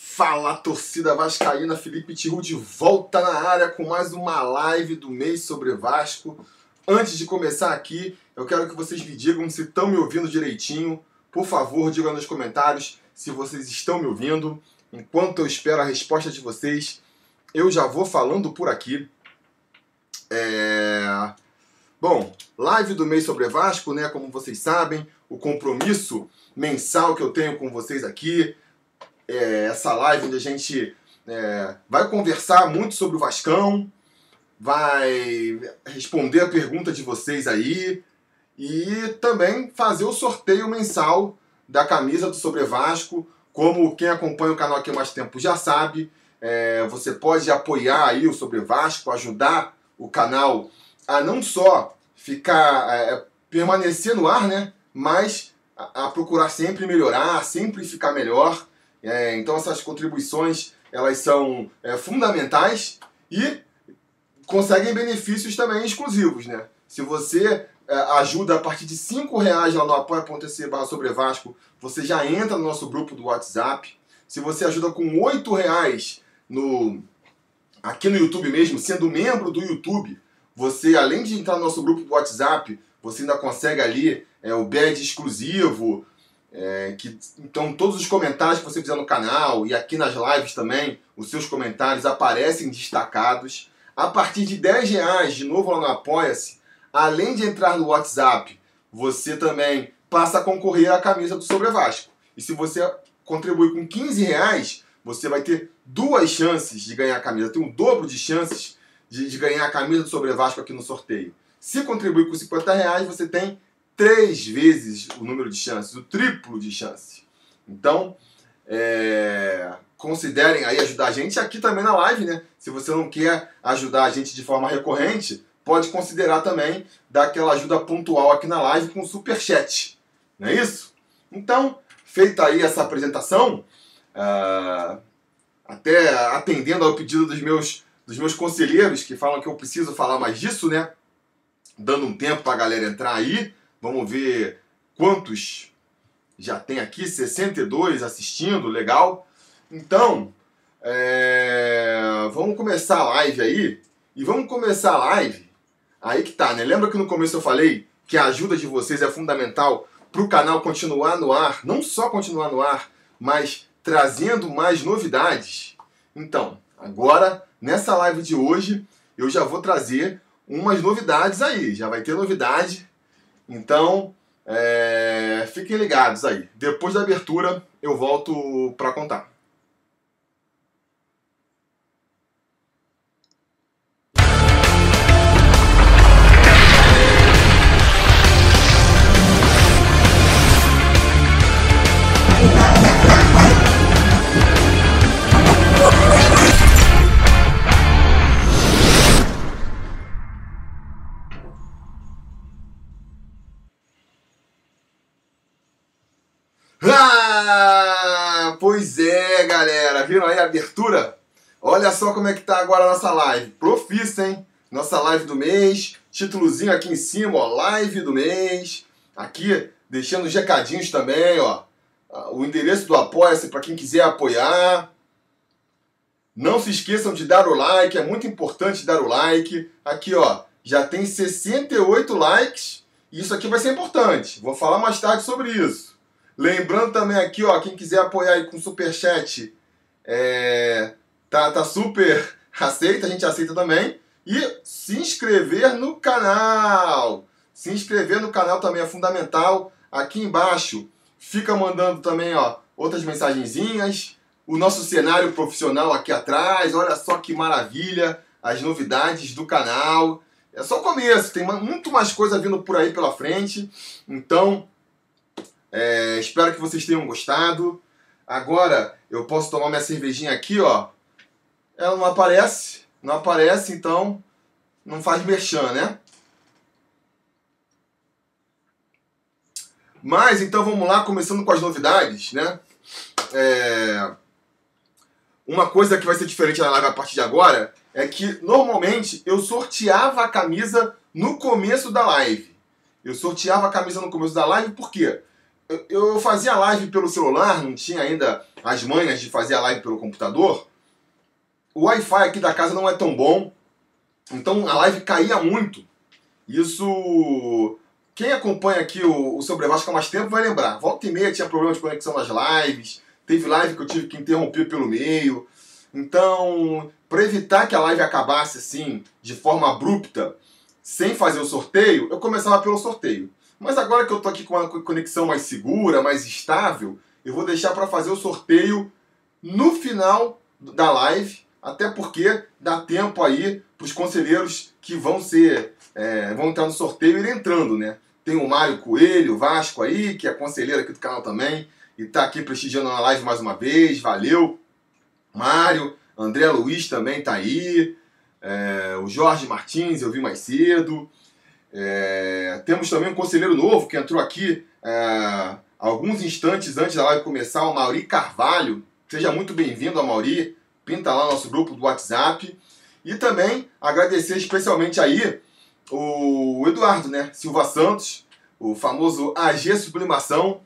Fala torcida vascaína, Felipe Tiru de volta na área com mais uma live do mês sobre Vasco. Antes de começar aqui, eu quero que vocês me digam se estão me ouvindo direitinho. Por favor, digam nos comentários se vocês estão me ouvindo. Enquanto eu espero a resposta de vocês, eu já vou falando por aqui. É... Bom, live do mês sobre Vasco, né? Como vocês sabem, o compromisso mensal que eu tenho com vocês aqui é, essa live onde a gente é, vai conversar muito sobre o Vascão, vai responder a pergunta de vocês aí e também fazer o sorteio mensal da camisa do Sobre Vasco. Como quem acompanha o canal aqui há mais tempo já sabe, é, você pode apoiar aí o Sobre Vasco, ajudar o canal a não só ficar é, permanecer no ar, né, mas a, a procurar sempre melhorar, sempre ficar melhor. É, então essas contribuições elas são é, fundamentais e conseguem benefícios também exclusivos, né? Se você é, ajuda a partir de cinco reais lá no apoia.se barra sobre Vasco, você já entra no nosso grupo do WhatsApp. Se você ajuda com oito reais no, aqui no YouTube mesmo, sendo membro do YouTube, você, além de entrar no nosso grupo do WhatsApp, você ainda consegue ali é, o badge exclusivo, é, que, então, todos os comentários que você fizer no canal e aqui nas lives também, os seus comentários aparecem destacados. A partir de 10 reais, de novo lá no Apoia-se, além de entrar no WhatsApp, você também passa a concorrer à camisa do Sobre Vasco. E se você contribui com 15 reais, você vai ter duas chances de ganhar a camisa. Tem um dobro de chances de, de ganhar a camisa do Sobre Vasco aqui no sorteio. Se contribuir com 50 reais, você tem três vezes o número de chances, o triplo de chance. Então, é, considerem aí ajudar a gente aqui também na live, né? Se você não quer ajudar a gente de forma recorrente, pode considerar também dar aquela ajuda pontual aqui na live com super chat, não é isso? Então, feita aí essa apresentação, uh, até atendendo ao pedido dos meus dos meus conselheiros que falam que eu preciso falar mais disso, né? Dando um tempo para a galera entrar aí. Vamos ver quantos já tem aqui, 62 assistindo, legal. Então, é... vamos começar a live aí. E vamos começar a live. Aí que tá, né? Lembra que no começo eu falei que a ajuda de vocês é fundamental para o canal continuar no ar, não só continuar no ar, mas trazendo mais novidades. Então, agora, nessa live de hoje, eu já vou trazer umas novidades aí. Já vai ter novidade então, é, fiquem ligados aí. Depois da abertura, eu volto para contar. Galera. Viram aí a abertura? Olha só como é que tá agora a nossa live. Profissa, hein? Nossa live do mês. Títulozinho aqui em cima, ó. Live do mês. Aqui, deixando os recadinhos também, ó. O endereço do Apoia-se para quem quiser apoiar. Não se esqueçam de dar o like, é muito importante dar o like. Aqui, ó, já tem 68 likes. E isso aqui vai ser importante. Vou falar mais tarde sobre isso. Lembrando também aqui, ó, quem quiser apoiar aí com superchat, é, tá, tá super aceita, a gente aceita também. E se inscrever no canal. Se inscrever no canal também é fundamental. Aqui embaixo fica mandando também, ó, outras mensagenzinhas. O nosso cenário profissional aqui atrás, olha só que maravilha, as novidades do canal. É só o começo, tem muito mais coisa vindo por aí pela frente. Então, é, espero que vocês tenham gostado. Agora eu posso tomar minha cervejinha aqui, ó. Ela não aparece, não aparece, então não faz merchan, né? Mas então vamos lá, começando com as novidades, né? É... Uma coisa que vai ser diferente na live a partir de agora é que normalmente eu sorteava a camisa no começo da live. Eu sorteava a camisa no começo da live por quê? Eu, fazia live pelo celular, não tinha ainda as manhas de fazer a live pelo computador. O Wi-Fi aqui da casa não é tão bom, então a live caía muito. Isso. Quem acompanha aqui o, o Sobre Vasco há mais tempo vai lembrar. Volta e meia tinha problema de conexão nas lives. Teve live que eu tive que interromper pelo meio. Então, para evitar que a live acabasse assim, de forma abrupta, sem fazer o sorteio, eu começava pelo sorteio. Mas agora que eu tô aqui com uma conexão mais segura, mais estável, eu vou deixar para fazer o sorteio no final da live, até porque dá tempo aí para os conselheiros que vão ser é, vão entrar no sorteio ir entrando, né? Tem o Mário Coelho, Vasco aí, que é conselheiro aqui do canal também, e tá aqui prestigiando na live mais uma vez, valeu. Mário, André Luiz também tá aí, é, o Jorge Martins eu vi mais cedo. É, temos também um conselheiro novo que entrou aqui é, alguns instantes antes da live começar, o Mauri Carvalho. Seja muito bem-vindo, Mauri. Pinta lá nosso grupo do WhatsApp. E também agradecer especialmente aí o Eduardo, né? Silva Santos, o famoso AG Sublimação,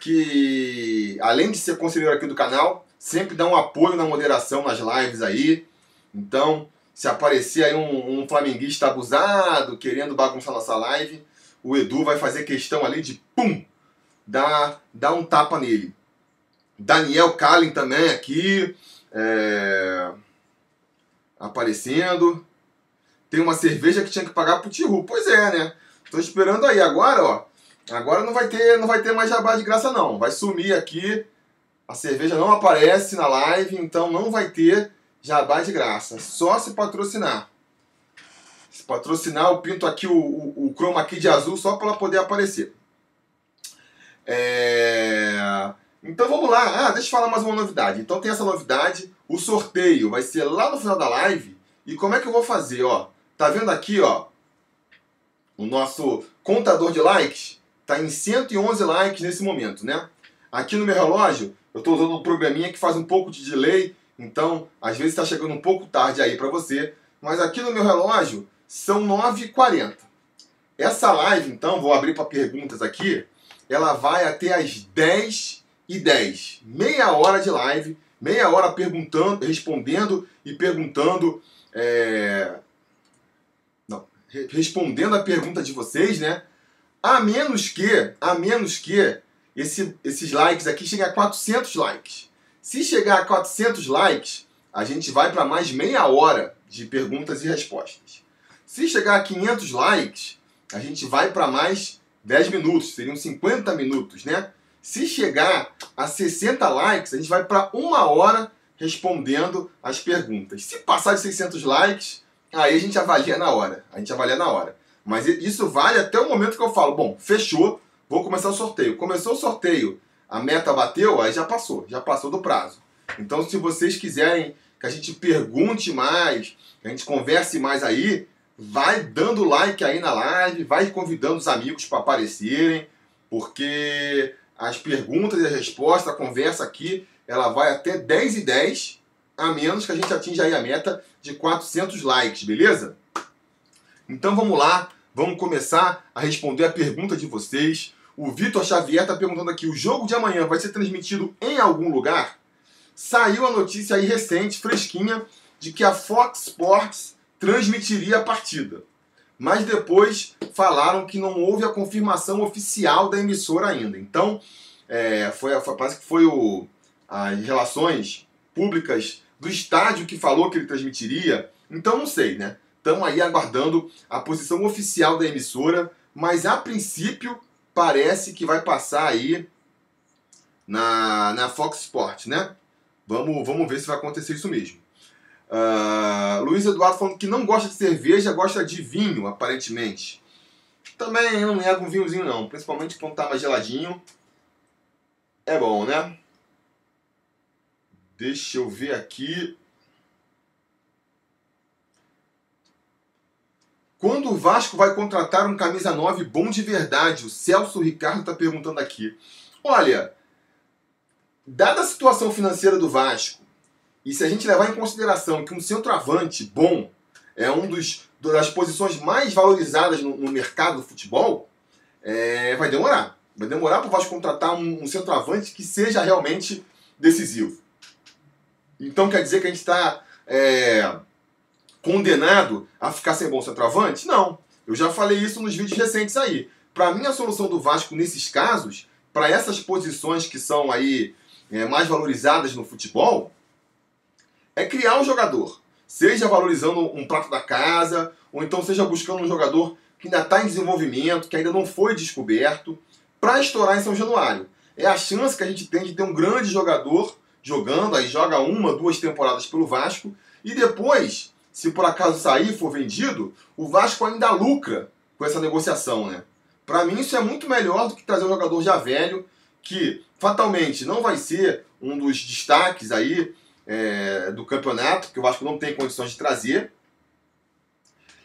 que além de ser conselheiro aqui do canal, sempre dá um apoio na moderação nas lives aí. Então, se aparecer aí um, um flamenguista abusado, querendo bagunçar nossa live, o Edu vai fazer questão ali de pum, dar, dar um tapa nele. Daniel Kalin também aqui, é, aparecendo. Tem uma cerveja que tinha que pagar pro Tiru. Pois é, né? Tô esperando aí. Agora, ó. Agora não vai ter, não vai ter mais jabá de graça não. Vai sumir aqui. A cerveja não aparece na live, então não vai ter jabá de graça. Só se patrocinar. Se patrocinar, eu pinto aqui o, o, o chroma key de azul só para ela poder aparecer. É... Então vamos lá. Ah, deixa eu falar mais uma novidade. Então tem essa novidade. O sorteio vai ser lá no final da live. E como é que eu vou fazer? Ó, tá vendo aqui, ó? O nosso contador de likes tá em 111 likes nesse momento, né? Aqui no meu relógio, eu estou usando um programinha que faz um pouco de delay então, às vezes está chegando um pouco tarde aí para você, mas aqui no meu relógio são 9h40. Essa live, então, vou abrir para perguntas aqui, ela vai até as 10 e 10. Meia hora de live, meia hora perguntando, respondendo e perguntando. É... Não, respondendo a pergunta de vocês, né? A menos que, a menos que esse, esses likes aqui cheguem a 400 likes. Se chegar a 400 likes, a gente vai para mais meia hora de perguntas e respostas. Se chegar a 500 likes, a gente vai para mais 10 minutos, seriam 50 minutos, né? Se chegar a 60 likes, a gente vai para uma hora respondendo as perguntas. Se passar de 600 likes, aí a gente avalia na hora. A gente avalia na hora. Mas isso vale até o momento que eu falo, bom, fechou, vou começar o sorteio. Começou o sorteio, a meta bateu, aí já passou, já passou do prazo. Então, se vocês quiserem que a gente pergunte mais, que a gente converse mais aí, vai dando like aí na live, vai convidando os amigos para aparecerem, porque as perguntas e a resposta, a conversa aqui, ela vai até 10 e 10, a menos que a gente atinja aí a meta de 400 likes, beleza? Então vamos lá, vamos começar a responder a pergunta de vocês. O Vitor Xavier está perguntando aqui: o jogo de amanhã vai ser transmitido em algum lugar? Saiu a notícia aí recente, fresquinha, de que a Fox Sports transmitiria a partida. Mas depois falaram que não houve a confirmação oficial da emissora ainda. Então, é, foi, foi, parece que foi o, as relações públicas do estádio que falou que ele transmitiria. Então, não sei, né? Estamos aí aguardando a posição oficial da emissora, mas a princípio parece que vai passar aí na, na Fox Sports, né? Vamos, vamos ver se vai acontecer isso mesmo. Uh, Luiz Eduardo falando que não gosta de cerveja, gosta de vinho, aparentemente. Também não nego um vinhozinho não, principalmente quando tá mais geladinho. É bom, né? Deixa eu ver aqui. Quando o Vasco vai contratar um camisa 9 bom de verdade? O Celso Ricardo está perguntando aqui. Olha, dada a situação financeira do Vasco, e se a gente levar em consideração que um centroavante bom é um dos das posições mais valorizadas no, no mercado do futebol, é, vai demorar. Vai demorar para o Vasco contratar um, um centroavante que seja realmente decisivo. Então quer dizer que a gente está é, condenado a ficar sem bom centroavante? Não. Eu já falei isso nos vídeos recentes aí. Para mim, a solução do Vasco nesses casos, para essas posições que são aí é, mais valorizadas no futebol, é criar um jogador. Seja valorizando um prato da casa, ou então seja buscando um jogador que ainda está em desenvolvimento, que ainda não foi descoberto, para estourar em São Januário. É a chance que a gente tem de ter um grande jogador jogando, aí joga uma, duas temporadas pelo Vasco, e depois, se por acaso sair for vendido, o Vasco ainda lucra com essa negociação, né? Para mim isso é muito melhor do que trazer um jogador já velho, que fatalmente não vai ser um dos destaques aí é, do campeonato, que o Vasco não tem condições de trazer.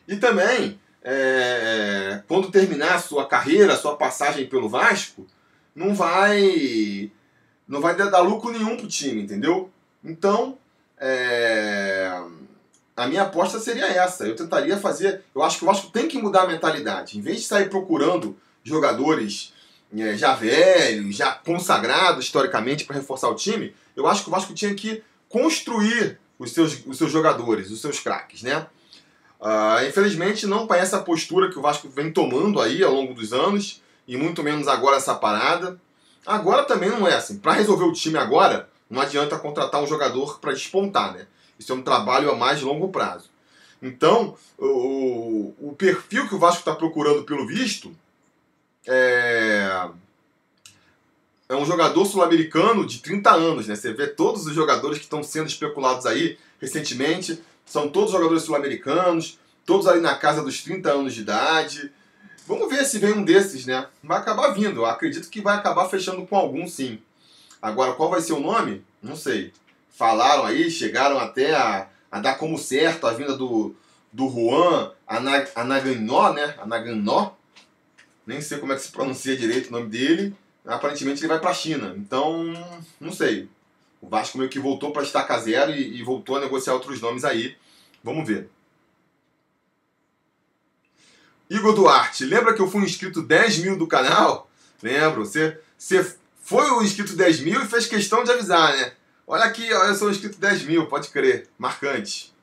E também, é, quando terminar a sua carreira, a sua passagem pelo Vasco, não vai não vai dar lucro nenhum pro time, entendeu? Então, é, a minha aposta seria essa. Eu tentaria fazer. Eu acho que o Vasco tem que mudar a mentalidade. Em vez de sair procurando jogadores é, já velhos, já consagrados historicamente para reforçar o time, eu acho que o Vasco tinha que construir os seus, os seus jogadores, os seus craques, né? Uh, infelizmente não parece a postura que o Vasco vem tomando aí ao longo dos anos, e muito menos agora essa parada. Agora também não é assim. Para resolver o time agora, não adianta contratar um jogador para despontar, né? Isso é um trabalho a mais longo prazo. Então, o, o perfil que o Vasco está procurando, pelo visto, é, é um jogador sul-americano de 30 anos, né? Você vê todos os jogadores que estão sendo especulados aí recentemente, são todos jogadores sul-americanos, todos ali na casa dos 30 anos de idade. Vamos ver se vem um desses, né? Vai acabar vindo. Eu acredito que vai acabar fechando com algum, sim. Agora, qual vai ser o nome? Não sei. Falaram aí, chegaram até a, a dar como certo a vinda do, do Juan Anaganó, né? Anaganó. Nem sei como é que se pronuncia direito o nome dele. Aparentemente ele vai para a China. Então, não sei. O Vasco meio que voltou para estaca zero e, e voltou a negociar outros nomes aí. Vamos ver. Igor Duarte, lembra que eu fui inscrito 10 mil do canal? Lembro. Você, você foi o inscrito 10 mil e fez questão de avisar, né? Olha aqui, ó, eu sou inscrito 10 mil, pode crer. Marcante.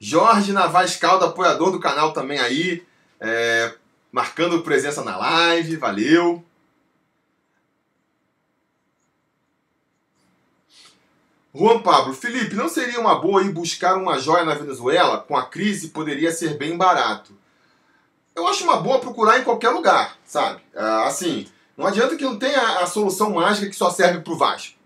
Jorge Navaz Calda, apoiador do canal também aí. É, marcando presença na live, valeu. Juan Pablo, Felipe, não seria uma boa ir buscar uma joia na Venezuela? Com a crise poderia ser bem barato. Eu acho uma boa procurar em qualquer lugar, sabe? Ah, assim, não adianta que não tenha a solução mágica que só serve pro Vasco.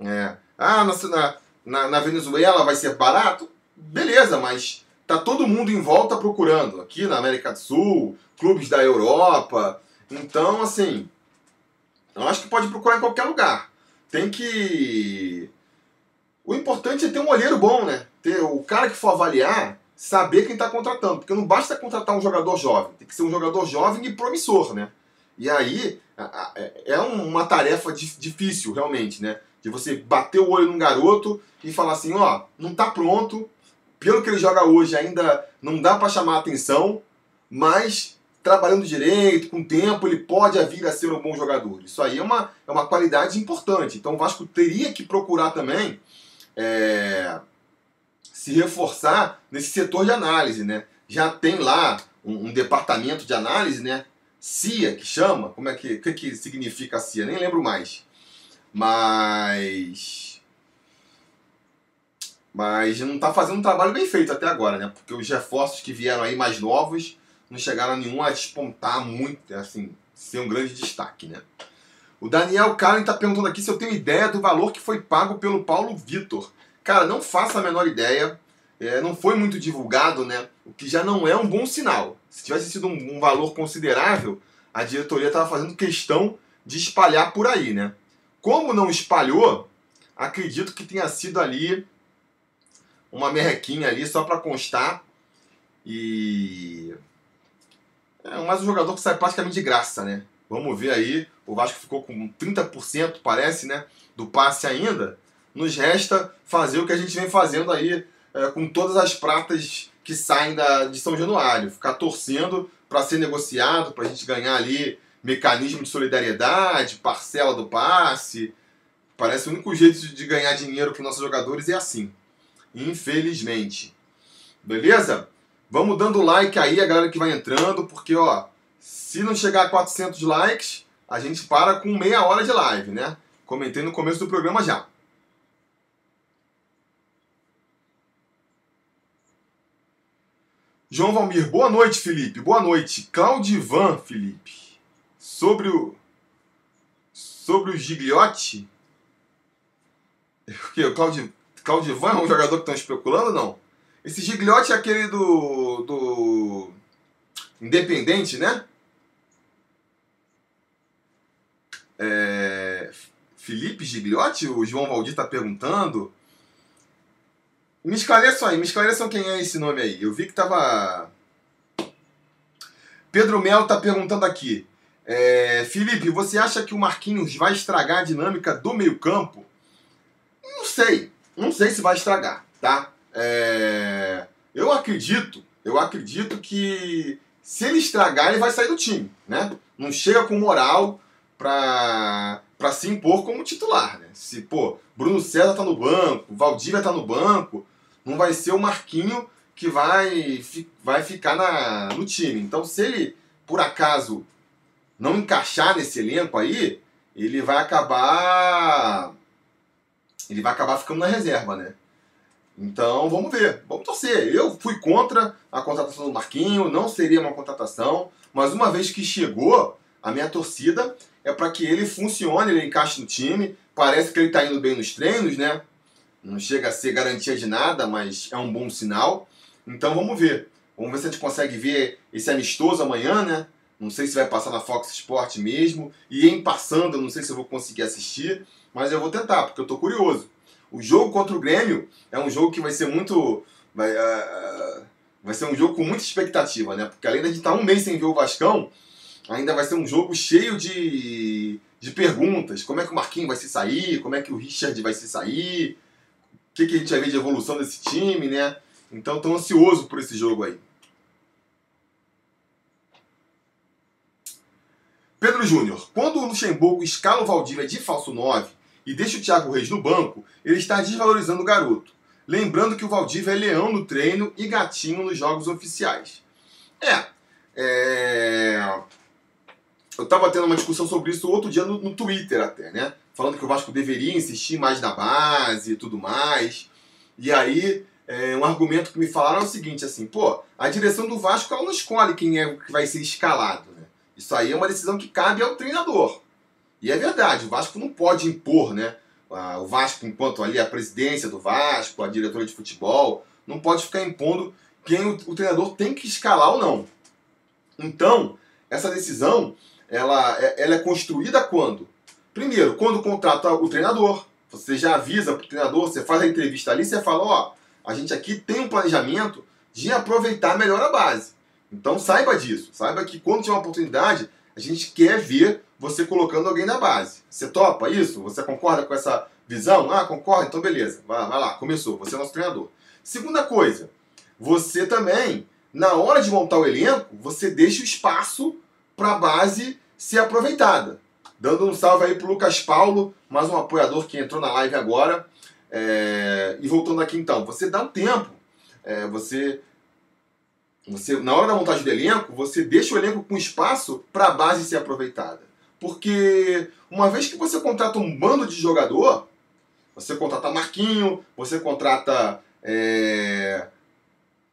É. Ah, na, na, na Venezuela vai ser barato? Beleza, mas tá todo mundo em volta procurando. Aqui na América do Sul, clubes da Europa. Então, assim, eu acho que pode procurar em qualquer lugar. Tem que o importante é ter um olheiro bom, né? Ter o cara que for avaliar, saber quem está contratando. Porque não basta contratar um jogador jovem, tem que ser um jogador jovem e promissor, né? E aí é, é uma tarefa difícil, realmente, né? De você bater o olho num garoto e falar assim, ó, não está pronto, pelo que ele joga hoje ainda não dá para chamar atenção, mas trabalhando direito, com tempo, ele pode vir a ser um bom jogador. Isso aí é uma, é uma qualidade importante. Então o Vasco teria que procurar também é, se reforçar nesse setor de análise, né? Já tem lá um, um, departamento de análise, né? CIA, que chama, como é que, que, que significa CIA? Nem lembro mais. Mas... Mas não está fazendo um trabalho bem feito até agora, né? Porque os reforços que vieram aí mais novos não chegaram a nenhum a despontar muito, assim, ser um grande destaque, né? O Daniel Karen está perguntando aqui se eu tenho ideia do valor que foi pago pelo Paulo Vitor. Cara, não faço a menor ideia. É, não foi muito divulgado, né? O que já não é um bom sinal. Se tivesse sido um, um valor considerável, a diretoria estava fazendo questão de espalhar por aí, né? Como não espalhou, acredito que tenha sido ali uma merrequinha ali só para constar. E. É mais um jogador que sai praticamente de graça, né? Vamos ver aí. O Vasco ficou com 30%, parece, né? Do passe ainda. Nos resta fazer o que a gente vem fazendo aí é, com todas as pratas que saem da, de São Januário. Ficar torcendo para ser negociado, para a gente ganhar ali mecanismo de solidariedade, parcela do passe. Parece o único jeito de ganhar dinheiro para nossos jogadores é assim. Infelizmente. Beleza? Vamos dando like aí, a galera que vai entrando, porque ó, se não chegar a 400 likes, a gente para com meia hora de live, né? Comentei no começo do programa já. João Valmir, boa noite, Felipe. Boa noite. Claudivan, Felipe. Sobre o. Sobre o Gigliotti. O que? O Claudivan é um jogador que estão especulando não? Esse Gigliotti é aquele do. do. Independente, né? É, Felipe Gigliotti, o João Valdir está perguntando. Me esclareçam aí, me esclareçam quem é esse nome aí. Eu vi que tava. Pedro Melo tá perguntando aqui. É, Felipe, você acha que o Marquinhos vai estragar a dinâmica do meio-campo? Não sei. Não sei se vai estragar, tá? É, eu acredito, eu acredito que se ele estragar, ele vai sair do time, né? Não chega com moral pra, pra se impor como titular, né? Se, pô, Bruno César tá no banco, Valdívia tá no banco, não vai ser o Marquinho que vai, vai ficar na, no time. Então, se ele, por acaso, não encaixar nesse elenco aí, ele vai acabar. Ele vai acabar ficando na reserva, né? Então, vamos ver. Vamos torcer. Eu fui contra a contratação do Marquinho, não seria uma contratação, mas uma vez que chegou, a minha torcida é para que ele funcione, ele encaixe no time. Parece que ele está indo bem nos treinos, né? Não chega a ser garantia de nada, mas é um bom sinal. Então vamos ver. Vamos ver se a gente consegue ver esse amistoso amanhã, né? Não sei se vai passar na Fox Sport mesmo. E em passando, eu não sei se eu vou conseguir assistir, mas eu vou tentar, porque eu tô curioso. O jogo contra o Grêmio é um jogo que vai ser muito. Vai, uh, vai ser um jogo com muita expectativa, né? Porque além de a gente estar tá um mês sem ver o Vascão, ainda vai ser um jogo cheio de, de perguntas. Como é que o Marquinhos vai se sair? Como é que o Richard vai se sair? Que, que a gente vai ver de evolução desse time, né? Então estou ansioso por esse jogo aí. Pedro Júnior, quando o Luxemburgo escala o Valdívia de falso 9 e deixa o Thiago Reis no banco, ele está desvalorizando o garoto. Lembrando que o Valdívia é leão no treino e gatinho nos jogos oficiais. É, é... eu estava tendo uma discussão sobre isso outro dia no, no Twitter até, né? falando que o Vasco deveria insistir mais na base e tudo mais. E aí, é, um argumento que me falaram é o seguinte, assim, pô, a direção do Vasco ela não escolhe quem é que vai ser escalado, né? Isso aí é uma decisão que cabe ao treinador. E é verdade, o Vasco não pode impor, né? O Vasco, enquanto ali a presidência do Vasco, a diretora de futebol, não pode ficar impondo quem o, o treinador tem que escalar ou não. Então, essa decisão, ela, é, ela é construída quando? Primeiro, quando contrata o treinador, você já avisa para o treinador, você faz a entrevista ali, você fala, ó, a gente aqui tem um planejamento de aproveitar melhor a base. Então saiba disso, saiba que quando tiver uma oportunidade, a gente quer ver você colocando alguém na base. Você topa isso? Você concorda com essa visão? Ah, concorda? Então beleza, vai, vai lá, começou, você é nosso treinador. Segunda coisa, você também, na hora de montar o elenco, você deixa o espaço para a base ser aproveitada. Dando um salve aí pro Lucas Paulo, mais um apoiador que entrou na live agora. É... E voltando aqui então, você dá um tempo, é, você, você na hora da montagem do elenco, você deixa o elenco com espaço para a base ser aproveitada. Porque uma vez que você contrata um bando de jogador, você contrata Marquinho, você contrata é...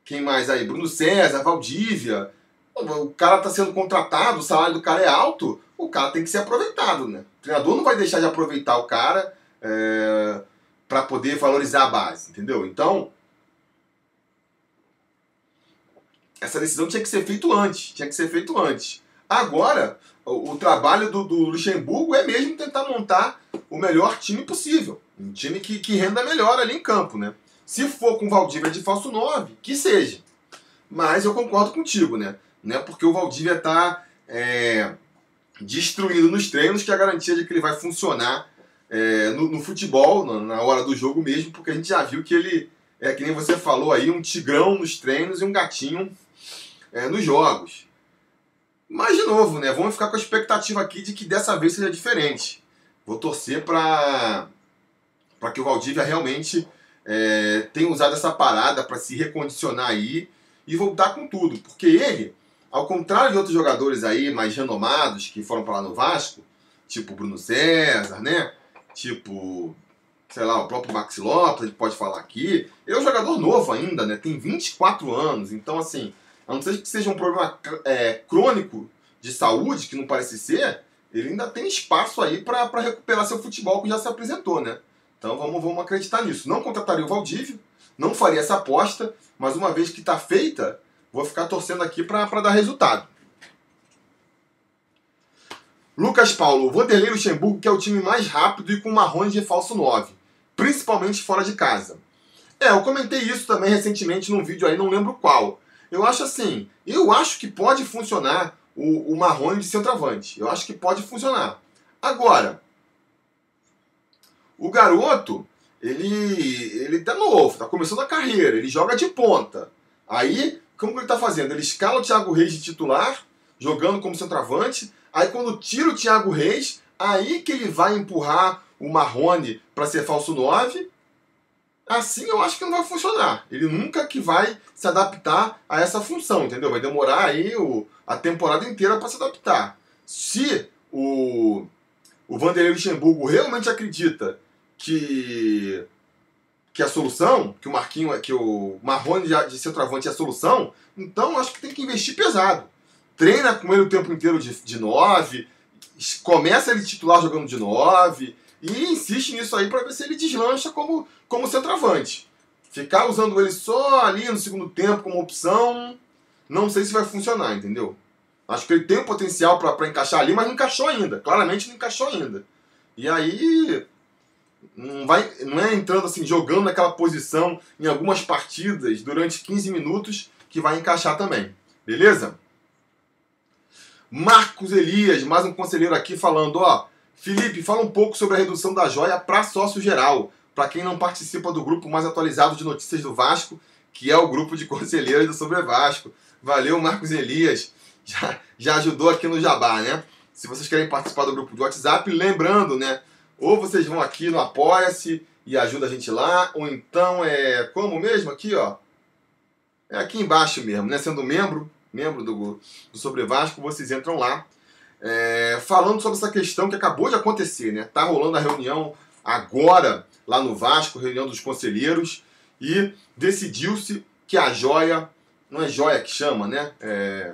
quem mais aí? Bruno César, Valdívia. O cara está sendo contratado, o salário do cara é alto, o cara tem que ser aproveitado, né? O treinador não vai deixar de aproveitar o cara é, para poder valorizar a base, entendeu? Então, essa decisão tinha que ser feita antes, tinha que ser feito antes. Agora, o, o trabalho do, do, Luxemburgo é mesmo tentar montar o melhor time possível, um time que, que renda melhor ali em campo, né? Se for com Valdívia de falso 9, que seja. Mas eu concordo contigo, né? Não é porque o Valdívia está é, destruindo nos treinos, que é a garantia de que ele vai funcionar é, no, no, futebol, na, na, hora do jogo mesmo, porque a gente já viu que ele é, que nem você falou aí, um tigrão nos treinos e um gatinho é, nos jogos. Mas, de novo, né? Vamos ficar com a expectativa aqui de que dessa vez seja diferente. Vou torcer para que o Valdívia realmente é, tenha usado essa parada para se recondicionar aí e voltar com tudo. Porque ele, ao contrário de outros jogadores aí mais renomados que foram para lá no Vasco, tipo Bruno César, né? Tipo, sei lá, o próprio Max Lopes, a gente pode falar aqui. Ele é um jogador novo ainda, né? Tem 24 anos, então assim, a não ser que seja um problema é, crônico de saúde, que não parece ser, ele ainda tem espaço aí para recuperar seu futebol que já se apresentou, né? Então vamos, vamos acreditar nisso. Não contrataria o Valdívio, não faria essa aposta, mas uma vez que está feita, vou ficar torcendo aqui para dar resultado. Lucas Paulo, Vanderlei Luxemburgo que é o time mais rápido e com marrões de falso 9, principalmente fora de casa. É, eu comentei isso também recentemente num vídeo aí, não lembro qual. Eu acho assim, eu acho que pode funcionar o, o Marrone de centroavante. Eu acho que pode funcionar. Agora, o garoto, ele, ele tá novo, tá começando a carreira, ele joga de ponta. Aí, como ele tá fazendo? Ele escala o Thiago Reis de titular, jogando como centroavante. Aí quando tira o Thiago Reis, aí que ele vai empurrar o Marrone para ser falso 9 assim eu acho que não vai funcionar. Ele nunca que vai se adaptar a essa função, entendeu? Vai demorar aí o, a temporada inteira para se adaptar. Se o, o Vanderlei Luxemburgo realmente acredita que que a solução, que o Marquinho, que o Marrone de, de centroavante é a solução, então acho que tem que investir pesado. Treina com ele o tempo inteiro de, de nove, começa ele titular jogando de nove, e insiste nisso aí para ver se ele deslancha como, como centroavante. Ficar usando ele só ali no segundo tempo como opção, não sei se vai funcionar, entendeu? Acho que ele tem o potencial para encaixar ali, mas não encaixou ainda. Claramente não encaixou ainda. E aí não, vai, não é entrando assim, jogando naquela posição em algumas partidas durante 15 minutos que vai encaixar também. Beleza? Marcos Elias, mais um conselheiro aqui falando, ó. Felipe, fala um pouco sobre a redução da joia para sócio geral, para quem não participa do grupo mais atualizado de notícias do Vasco, que é o grupo de conselheiros do Sobre Vasco. Valeu, Marcos Elias. Já, já ajudou aqui no Jabá, né? Se vocês querem participar do grupo de WhatsApp, lembrando, né? Ou vocês vão aqui no Apoia-se e ajuda a gente lá, ou então é como mesmo aqui, ó. É aqui embaixo mesmo, né? Sendo membro, membro do, do Sobre Vasco, vocês entram lá é, falando sobre essa questão que acabou de acontecer, né? Tá rolando a reunião agora lá no Vasco, reunião dos conselheiros, e decidiu-se que a joia, não é joia que chama, né? É,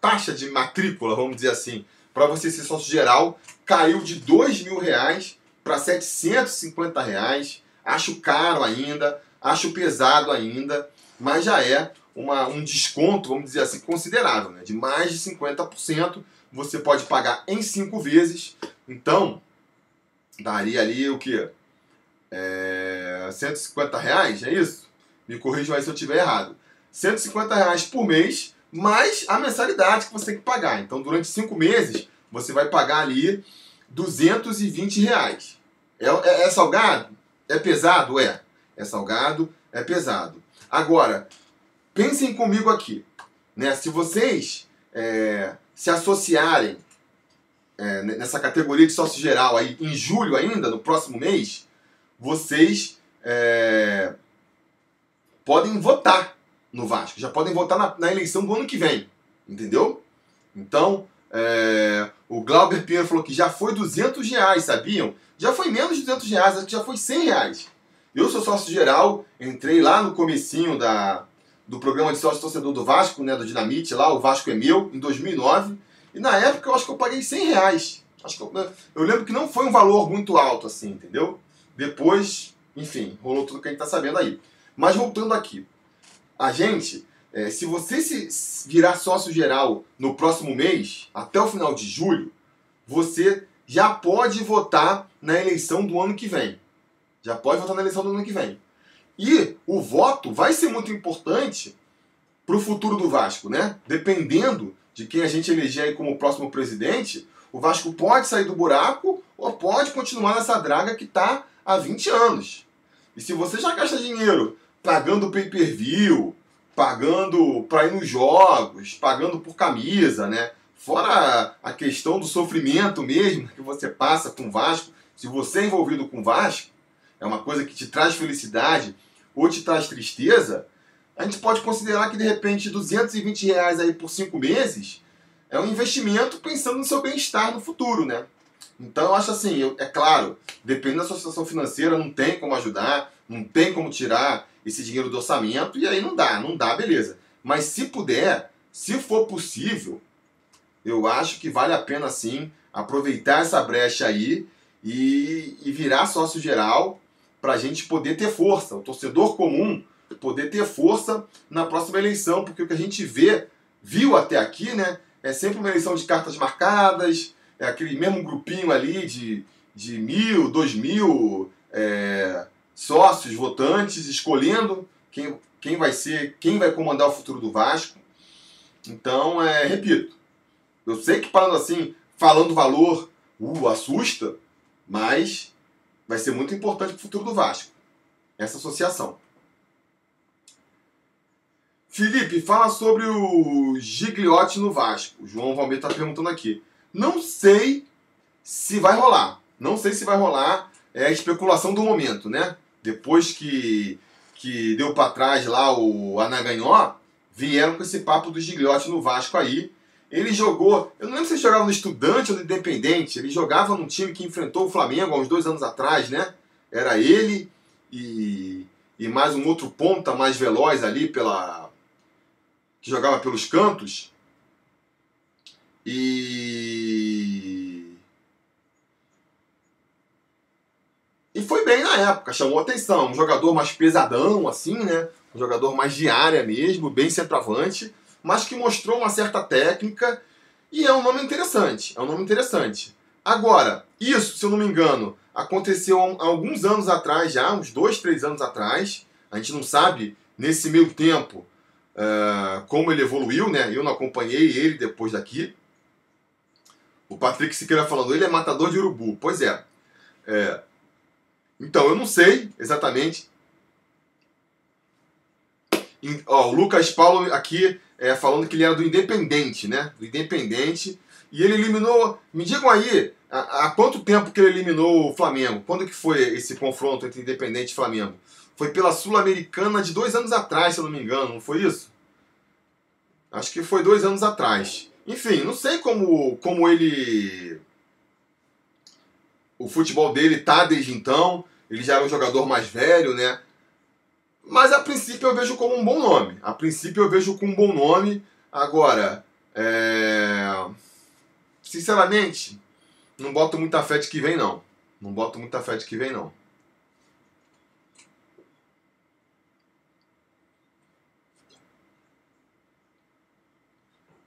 taxa de matrícula, vamos dizer assim, para você ser sócio geral, caiu de dois mil reais para 750 reais. Acho caro ainda, acho pesado ainda, mas já é uma, um desconto, vamos dizer assim, considerável, né? de mais de 50% você pode pagar em cinco vezes. Então, daria ali o que? É, 150 reais, é isso? Me corrijam aí se eu estiver errado. 150 reais por mês, mais a mensalidade que você tem que pagar. Então, durante cinco meses, você vai pagar ali 220 reais. É, é, é salgado? É pesado? É. É salgado? É pesado. Agora, pensem comigo aqui. Né? Se vocês é, se associarem é, nessa categoria de sócio geral aí em julho ainda, no próximo mês, vocês é, podem votar no Vasco. Já podem votar na, na, eleição do ano que vem. Entendeu? Então, é, o Glauber Pinheiro falou que já foi 200 reais, sabiam? Já foi menos de 200 reais, acho que já foi 100 reais. Eu sou sócio geral, entrei lá no comecinho da, do programa de sócio torcedor do Vasco, né, do Dinamite, lá, o Vasco é meu, em 2009. E na época eu acho que eu paguei 100 reais. Acho que eu, eu lembro que não foi um valor muito alto assim, entendeu? Depois, enfim, rolou tudo que a gente tá sabendo aí. Mas voltando aqui. A gente, é, se você se virar sócio geral no próximo mês, até o final de julho, você já pode votar na eleição do ano que vem. Já pode votar na eleição do ano que vem. E o voto vai ser muito importante para o futuro do Vasco, né? Dependendo de quem a gente eleger aí como próximo presidente, o Vasco pode sair do buraco ou pode continuar nessa draga que está há 20 anos. E se você já gasta dinheiro pagando pay-per-view, pagando para ir nos jogos, pagando por camisa, né? Fora a questão do sofrimento mesmo que você passa com o Vasco, se você é envolvido com o Vasco, é uma coisa que te traz felicidade ou te traz tristeza, a gente pode considerar que de repente 220 reais aí por cinco meses é um investimento pensando no seu bem-estar no futuro, né? Então eu acho assim, eu, é claro, dependendo da sua situação financeira, não tem como ajudar, não tem como tirar esse dinheiro do orçamento, e aí não dá, não dá, beleza. Mas se puder, se for possível, eu acho que vale a pena sim aproveitar essa brecha aí e, e virar sócio geral para a gente poder ter força, o torcedor comum poder ter força na próxima eleição, porque o que a gente vê, viu até aqui, né, é sempre uma eleição de cartas marcadas, é aquele mesmo grupinho ali de, de mil, dois mil é, sócios, votantes, escolhendo quem, quem vai ser, quem vai comandar o futuro do Vasco. Então, é, repito, eu sei que falando assim, falando valor, uh, assusta, mas vai ser muito importante para o futuro do Vasco, essa associação. Felipe, fala sobre o Gigliotti no Vasco. O João Valmir está perguntando aqui. Não sei se vai rolar. Não sei se vai rolar. É a especulação do momento, né? Depois que, que deu para trás lá o Anaganhó, vieram com esse papo do Gigliotti no Vasco aí. Ele jogou, eu não lembro se ele jogava no Estudante ou no Independente, ele jogava num time que enfrentou o Flamengo há uns dois anos atrás, né? Era ele e, e mais um outro ponta mais veloz ali pela, que jogava pelos cantos. E. E foi bem na época, chamou atenção. Um jogador mais pesadão, assim, né? Um jogador mais de área mesmo, bem centroavante, mas que mostrou uma certa técnica e é um nome interessante. É um nome interessante. Agora, isso, se eu não me engano, aconteceu há alguns anos atrás já, uns dois, três anos atrás. A gente não sabe, nesse meio tempo, uh, como ele evoluiu, né? Eu não acompanhei ele depois daqui. O Patrick Siqueira falando, ele é matador de urubu. Pois é. é. Então, eu não sei exatamente. Ó, o Lucas Paulo aqui é, falando que ele era do Independente, né? Do Independente. E ele eliminou. Me digam aí, há, há quanto tempo que ele eliminou o Flamengo? Quando que foi esse confronto entre Independente e Flamengo? Foi pela Sul-Americana de dois anos atrás, se eu não me engano, não foi isso? Acho que foi dois anos atrás. Enfim, não sei como, como ele. O futebol dele tá desde então. Ele já era um jogador mais velho, né? Mas a princípio eu vejo como um bom nome. A princípio eu vejo com um bom nome. Agora, é... sinceramente, não boto muita fé de que vem, não. Não boto muita fé de que vem, não.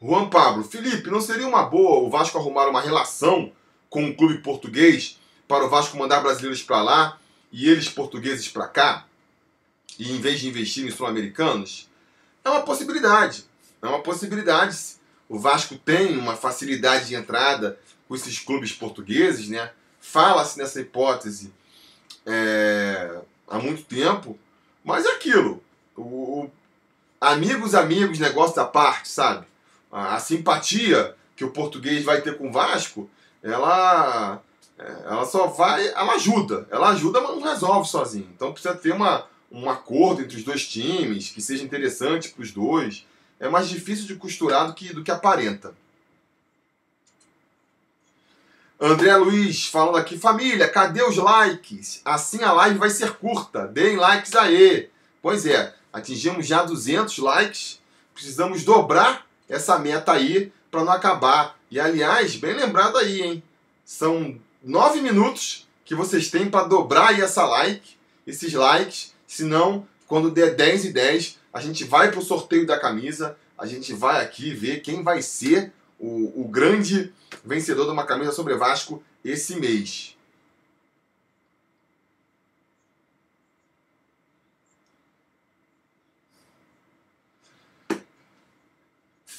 Juan Pablo, Felipe, não seria uma boa o Vasco arrumar uma relação com um clube português para o Vasco mandar brasileiros para lá e eles portugueses para cá? E em vez de investir em sul-americanos? É uma possibilidade. É uma possibilidade. O Vasco tem uma facilidade de entrada com esses clubes portugueses, né? Fala-se nessa hipótese é, há muito tempo, mas é aquilo. O, o, amigos, amigos, negócio da parte, sabe? a, simpatia que o português vai ter com o Vasco, ela, é, ela só vai, ela ajuda, ela ajuda, mas não resolve sozinho. Então precisa ter uma, um acordo entre os dois times que seja interessante para os dois. É mais difícil de costurar do que, do que aparenta. André Luiz falando aqui, família, cadê os likes? Assim a live vai ser curta. Deem likes aí. Pois é, atingimos já 200 likes. Precisamos dobrar essa meta aí para não acabar. E aliás, bem lembrado aí, hein? São nove minutos que vocês têm para dobrar aí essa like, esses likes. Senão, quando der 10 e 10, a gente vai para o sorteio da camisa. A gente vai aqui ver quem vai ser o, o grande vencedor de uma camisa sobre Vasco esse mês.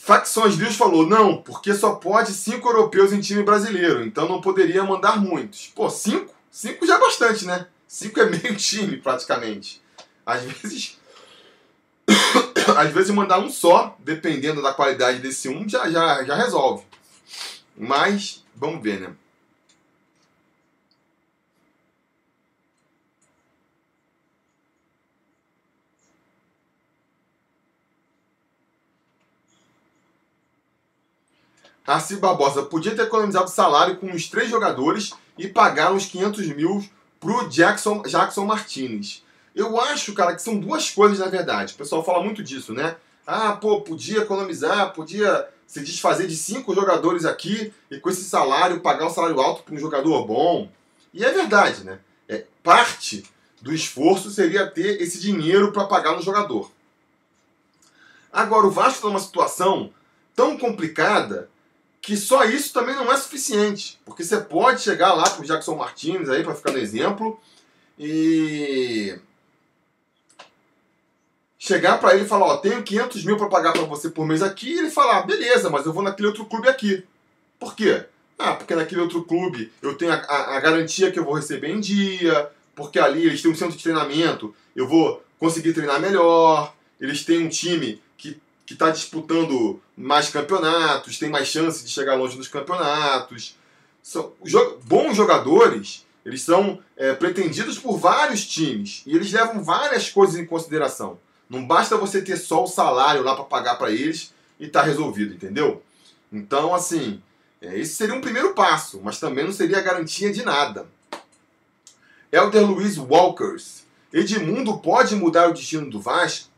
Facções News falou, não, porque só pode cinco europeus em time brasileiro, então não poderia mandar muitos. Pô, cinco? Cinco já é bastante, né? Cinco é meio time, praticamente. Às vezes. Às vezes mandar um só, dependendo da qualidade desse um, já, já, já resolve. Mas, vamos ver, né? Arci Barbosa podia ter economizado salário com os três jogadores e pagar uns 500 mil pro Jackson, Jackson Martinez. Eu acho, cara, que são duas coisas na verdade. O pessoal fala muito disso, né? Ah, pô, podia economizar, podia se desfazer de cinco jogadores aqui e com esse salário pagar um salário alto para um jogador bom. E é verdade, né? É, parte do esforço seria ter esse dinheiro para pagar no jogador. Agora, o Vasco está numa situação tão complicada que só isso também não é suficiente. Porque você pode chegar lá para o Jackson Martins aí, para ficar no exemplo, e chegar para ele e falar, ó, tenho 500 mil para pagar para você por mês aqui, e ele falar, beleza, mas eu vou naquele outro clube aqui. Por quê? Ah, porque naquele outro clube eu tenho a, a, a garantia que eu vou receber em dia, porque ali eles têm um centro de treinamento, eu vou conseguir treinar melhor, eles têm um time que está disputando mais campeonatos, tem mais chance de chegar longe nos campeonatos. São jo bons jogadores, eles são é, pretendidos por vários times e eles levam várias coisas em consideração. Não basta você ter só o salário lá para pagar para eles e tá resolvido, entendeu? Então, assim, é, esse seria um primeiro passo, mas também não seria garantia de nada. Elder Luiz Walkers. Edmundo pode mudar o destino do Vasco?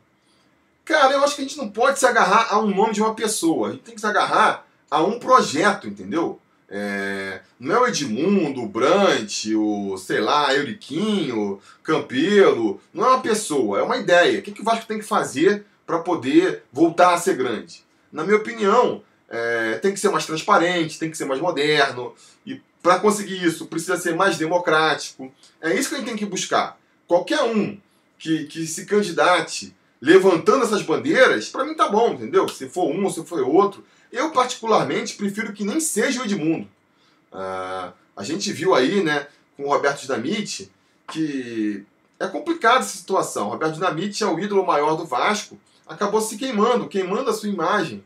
Cara, eu acho que a gente não pode se agarrar a um nome de uma pessoa. A gente tem que se agarrar a um projeto, entendeu? É, não é o Edmundo, o Brant, o, sei lá, Euriquinho, Campelo. Não é uma pessoa, é uma ideia. O que, que o Vasco tem que fazer para poder voltar a ser grande? Na minha opinião, é, tem que ser mais transparente, tem que ser mais moderno. E para conseguir isso, precisa ser mais democrático. É isso que a gente tem que buscar. Qualquer um que, que se candidate levantando essas bandeiras, para mim tá bom, entendeu? Se for um ou se for outro. Eu, particularmente, prefiro que nem seja o Edmundo. Uh, a gente viu aí, né, com o Roberto Dinamite, que é complicada essa situação. O Roberto Dinamite é o ídolo maior do Vasco, acabou se queimando, queimando a sua imagem,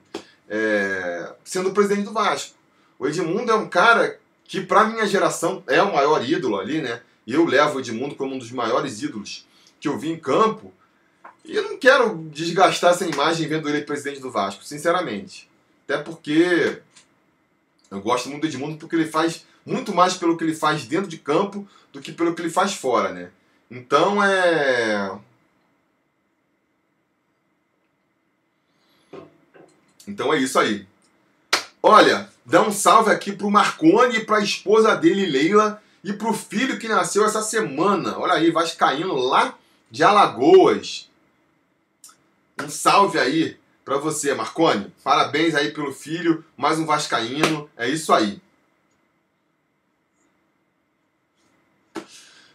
é, sendo presidente do Vasco. O Edmundo é um cara que, para minha geração, é o maior ídolo ali, né? Eu levo o Edmundo como um dos maiores ídolos que eu vi em campo. E eu não quero desgastar essa imagem vendo ele presidente do Vasco, sinceramente. Até porque eu gosto muito do Edmundo porque ele faz muito mais pelo que ele faz dentro de campo do que pelo que ele faz fora, né? Então é. Então é isso aí. Olha, dá um salve aqui pro Marcone, pra esposa dele, Leila, e pro filho que nasceu essa semana. Olha aí, caindo lá de Alagoas. Um salve aí para você, Marcone. Parabéns aí pelo filho, mais um vascaíno. É isso aí.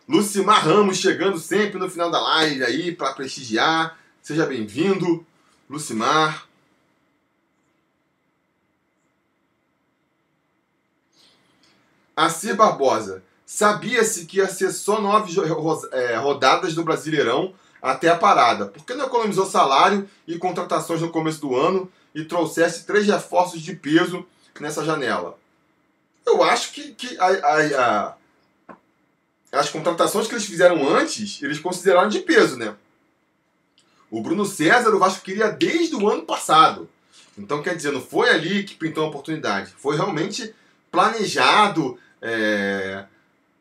Lucimar Ramos chegando sempre no final da live aí para prestigiar. Seja bem-vindo, Lucimar. Acir Barbosa. Sabia-se que ia ser só nove é, rodadas do Brasileirão até a parada? Por que não economizou salário e contratações no começo do ano e trouxesse três reforços de peso nessa janela? Eu acho que, que a, a, a, as contratações que eles fizeram antes, eles consideraram de peso, né? O Bruno César, o Vasco queria desde o ano passado. Então, quer dizer, não foi ali que pintou a oportunidade. Foi realmente planejado, é,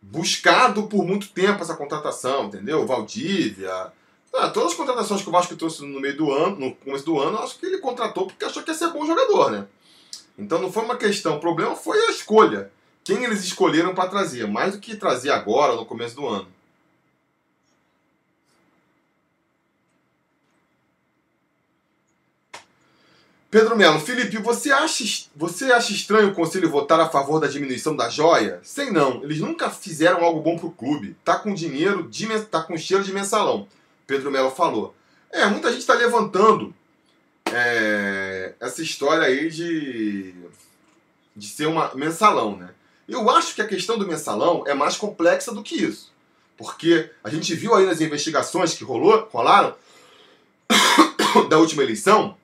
buscado por muito tempo essa contratação, entendeu? Valdívia, ah, todas as contratações que o Vasco trouxe no meio do ano, no começo do ano, acho que ele contratou porque achou que ia ser bom jogador, né? Então não foi uma questão, o problema foi a escolha. Quem eles escolheram para trazer, mais do que trazer agora, no começo do ano. Pedro Melo, Felipe, você acha, você acha estranho o conselho votar a favor da diminuição da joia? Sei não, eles nunca fizeram algo bom pro clube. Tá com dinheiro, tá com cheiro de mensalão. Pedro Melo falou. É, muita gente está levantando é, essa história aí de, de ser uma mensalão, né? Eu acho que a questão do mensalão é mais complexa do que isso. Porque a gente viu aí nas investigações que rolou, rolaram da última eleição,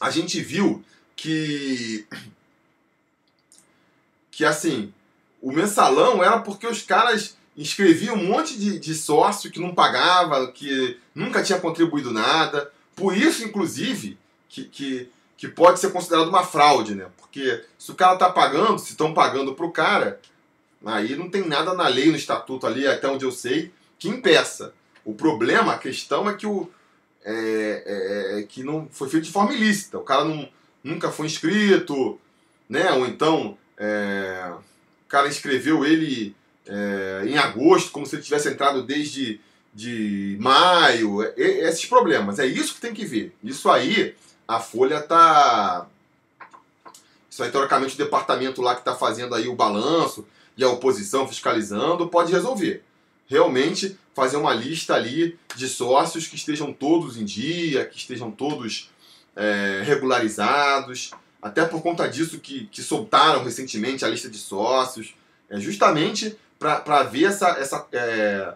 a gente viu que que assim, o mensalão era porque os caras inscreviam um monte de, de sócio que não pagava, que nunca tinha contribuído nada. Por isso, inclusive, que, que, que pode ser considerado uma fraude, né? Porque se o cara tá pagando, se estão pagando pro cara, aí não tem nada na lei, no estatuto ali, até onde eu sei, que impeça. O problema, a questão é que o é, é, é, que não foi feito de forma ilícita. O cara não, nunca foi inscrito, né? Ou então é, o cara inscreveu ele é, em agosto, como se ele tivesse entrado desde de maio. É, esses problemas. É isso que tem que ver. Isso aí, a Folha tá. Isso aí, teoricamente, o departamento lá que está fazendo aí o balanço e a oposição fiscalizando pode resolver realmente fazer uma lista ali de sócios que estejam todos em dia, que estejam todos é, regularizados, até por conta disso que, que soltaram recentemente a lista de sócios, é justamente para ver essa, essa, é,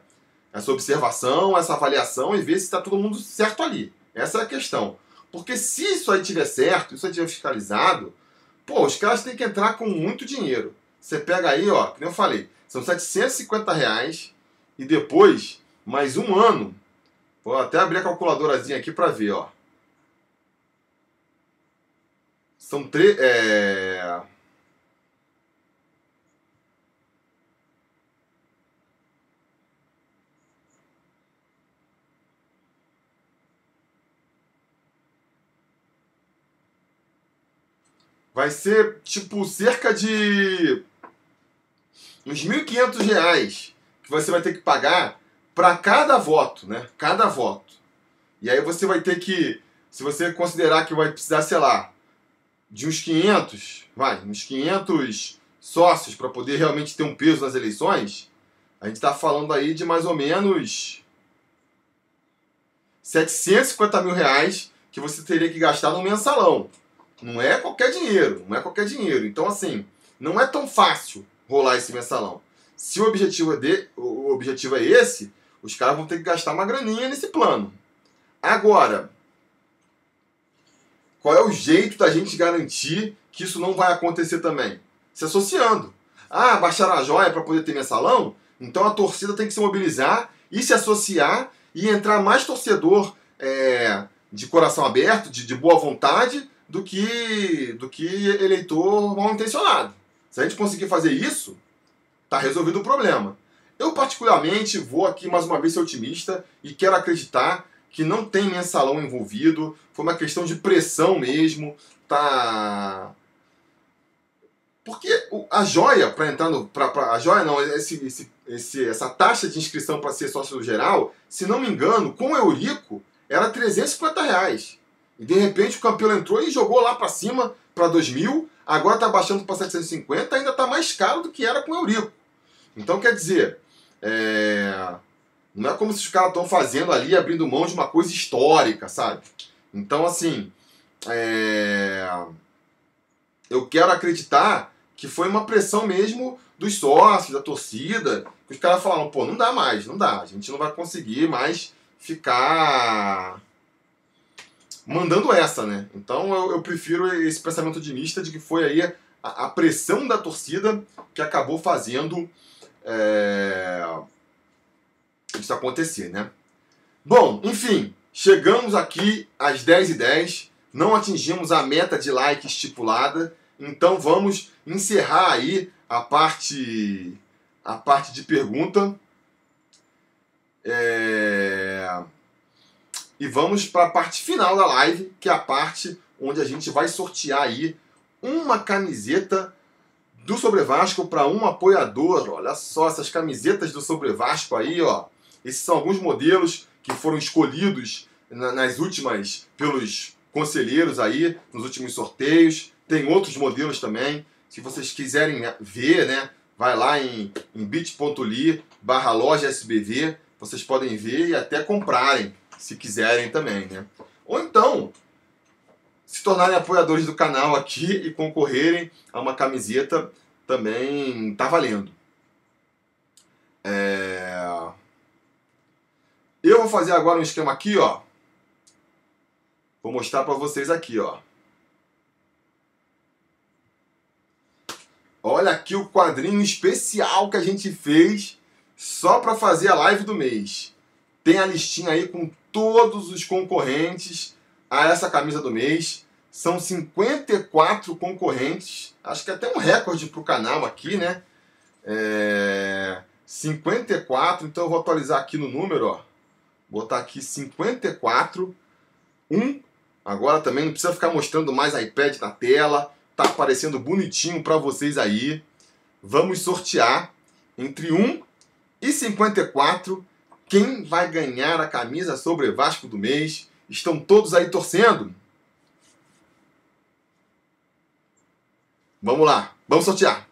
essa observação, essa avaliação e ver se está todo mundo certo ali. Essa é a questão. Porque se isso aí tiver certo, isso aí tiver fiscalizado, pô, os caras têm que entrar com muito dinheiro. Você pega aí, ó, como eu falei, são 750 reais e depois mais um ano. Vou até abrir a calculadorazinha aqui para ver, ó. São três. É... Vai ser tipo cerca de uns 1.500 reais que você vai ter que pagar para cada voto, né? Cada voto. E aí você vai ter que, se você considerar que vai precisar, sei lá, de uns 500, vai, uns 500 sócios para poder realmente ter um peso nas eleições, a gente está falando aí de mais ou menos 750 mil reais que você teria que gastar no mensalão. Não é qualquer dinheiro, não é qualquer dinheiro. Então, assim, não é tão fácil rolar esse mensalão. Se o objetivo é, de, o objetivo é esse, os caras vão ter que gastar uma graninha nesse plano. Agora, qual é o jeito da gente garantir que isso não vai acontecer também? Se associando. Ah, baixaram a joia para poder ter mensalão? Então a torcida tem que se mobilizar e se associar e entrar mais torcedor é, de coração aberto, de, de boa vontade, do que, do que eleitor mal intencionado. Se a gente conseguir fazer isso, Tá resolvido o problema. Eu, particularmente, vou aqui mais uma vez ser otimista e quero acreditar que não tem mensalão envolvido, foi uma questão de pressão mesmo, tá. Porque a joia para entrar no. Pra, pra, a joia não, esse, esse, esse, essa taxa de inscrição para ser sócio geral, se não me engano, com o Eurico, era 350 reais. E de repente o campeão entrou e jogou lá para cima para 2 mil, agora está baixando para 750, ainda está mais caro do que era com o Eurico. Então, quer dizer, é... não é como se os caras estão fazendo ali, abrindo mão de uma coisa histórica, sabe? Então, assim, é... eu quero acreditar que foi uma pressão mesmo dos sócios, da torcida, que os caras falaram, pô, não dá mais, não dá, a gente não vai conseguir mais ficar mandando essa, né? Então eu, eu prefiro esse pensamento otimista de que foi aí a, a pressão da torcida que acabou fazendo é, isso acontecer, né? Bom, enfim, chegamos aqui às 10h10, não atingimos a meta de like estipulada, então vamos encerrar aí a parte, a parte de pergunta. É, e vamos para a parte final da live, que é a parte onde a gente vai sortear aí uma camiseta do Sobre Vasco para um apoiador. Olha só essas camisetas do Sobre Vasco aí, ó. Esses são alguns modelos que foram escolhidos nas últimas pelos conselheiros aí, nos últimos sorteios. Tem outros modelos também. Se vocês quiserem ver, né, vai lá em, em bit.ly barra loja SBV. Vocês podem ver e até comprarem, se quiserem também, né? Ou então, se tornarem apoiadores do canal aqui e concorrerem a uma camiseta também tá valendo. É... Eu vou fazer agora um esquema aqui, ó. Vou mostrar para vocês aqui, ó. Olha aqui o quadrinho especial que a gente fez só para fazer a live do mês. Tem a listinha aí com todos os concorrentes a essa camisa do mês. São 54 concorrentes. Acho que é até um recorde para o canal aqui, né? É... 54, então eu vou atualizar aqui no número, ó. Botar aqui 54. Um. Agora também não precisa ficar mostrando mais iPad na tela. Tá aparecendo bonitinho para vocês aí. Vamos sortear entre 1 e 54 quem vai ganhar a camisa sobre Vasco do mês. Estão todos aí torcendo? Vamos lá, vamos sortear.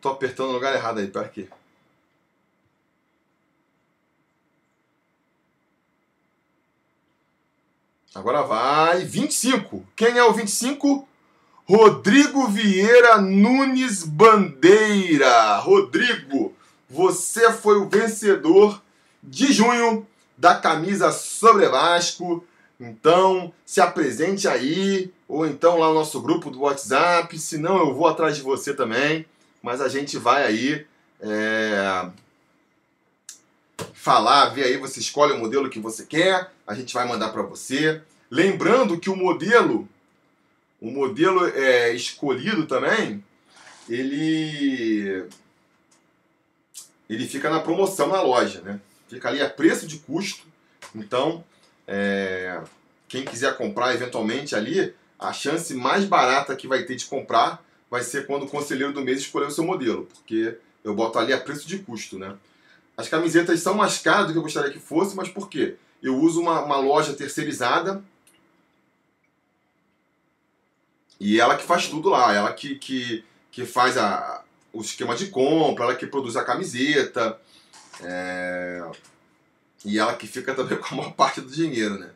Tô apertando no lugar errado aí, para aqui. Agora vai 25. Quem é o 25? Rodrigo Vieira Nunes Bandeira. Rodrigo, você foi o vencedor de junho da camisa sobre Vasco. Então, se apresente aí, ou então lá no nosso grupo do WhatsApp. Se não, eu vou atrás de você também. Mas a gente vai aí é, falar, ver aí, você escolhe o modelo que você quer, a gente vai mandar para você. Lembrando que o modelo, o modelo é, escolhido também, ele ele fica na promoção na loja, né? Fica ali a preço de custo. Então, é, quem quiser comprar eventualmente ali, a chance mais barata que vai ter de comprar vai ser quando o conselheiro do mês escolher o seu modelo, porque eu boto ali a preço de custo, né? As camisetas são mais caras do que eu gostaria que fosse, mas por quê? Eu uso uma, uma loja terceirizada e ela que faz tudo lá, ela que, que, que faz a, o esquema de compra, ela que produz a camiseta, é... e ela que fica também com a maior parte do dinheiro, né?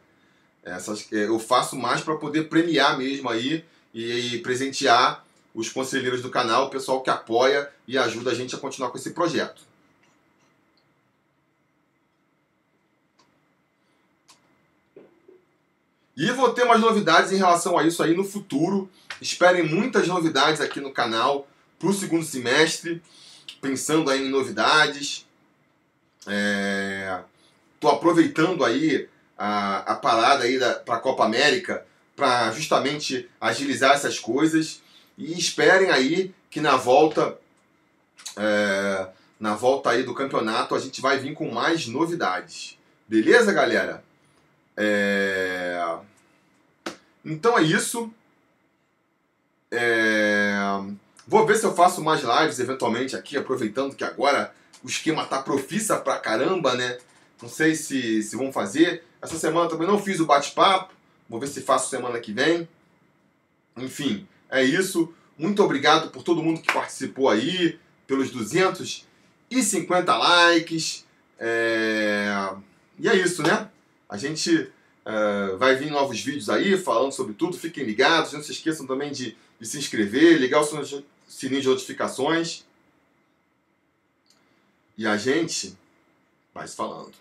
Essas, eu faço mais para poder premiar mesmo aí e, e presentear os conselheiros do canal, o pessoal que apoia e ajuda a gente a continuar com esse projeto. E vou ter mais novidades em relação a isso aí no futuro. Esperem muitas novidades aqui no canal para o segundo semestre. Pensando aí em novidades. Estou é... aproveitando aí a, a parada aí para a Copa América para justamente agilizar essas coisas. E esperem aí que na volta é... na volta aí do campeonato a gente vai vir com mais novidades. Beleza, galera? É... Então é isso. É... Vou ver se eu faço mais lives eventualmente aqui, aproveitando que agora o esquema tá profissa pra caramba, né? Não sei se, se vão fazer. Essa semana também não fiz o bate-papo. Vou ver se faço semana que vem. Enfim, é isso. Muito obrigado por todo mundo que participou aí, pelos 250 likes. É... E é isso, né? A gente Uh, vai vir novos vídeos aí falando sobre tudo. Fiquem ligados. Não se esqueçam também de, de se inscrever, ligar o sininho de notificações. E a gente vai se falando.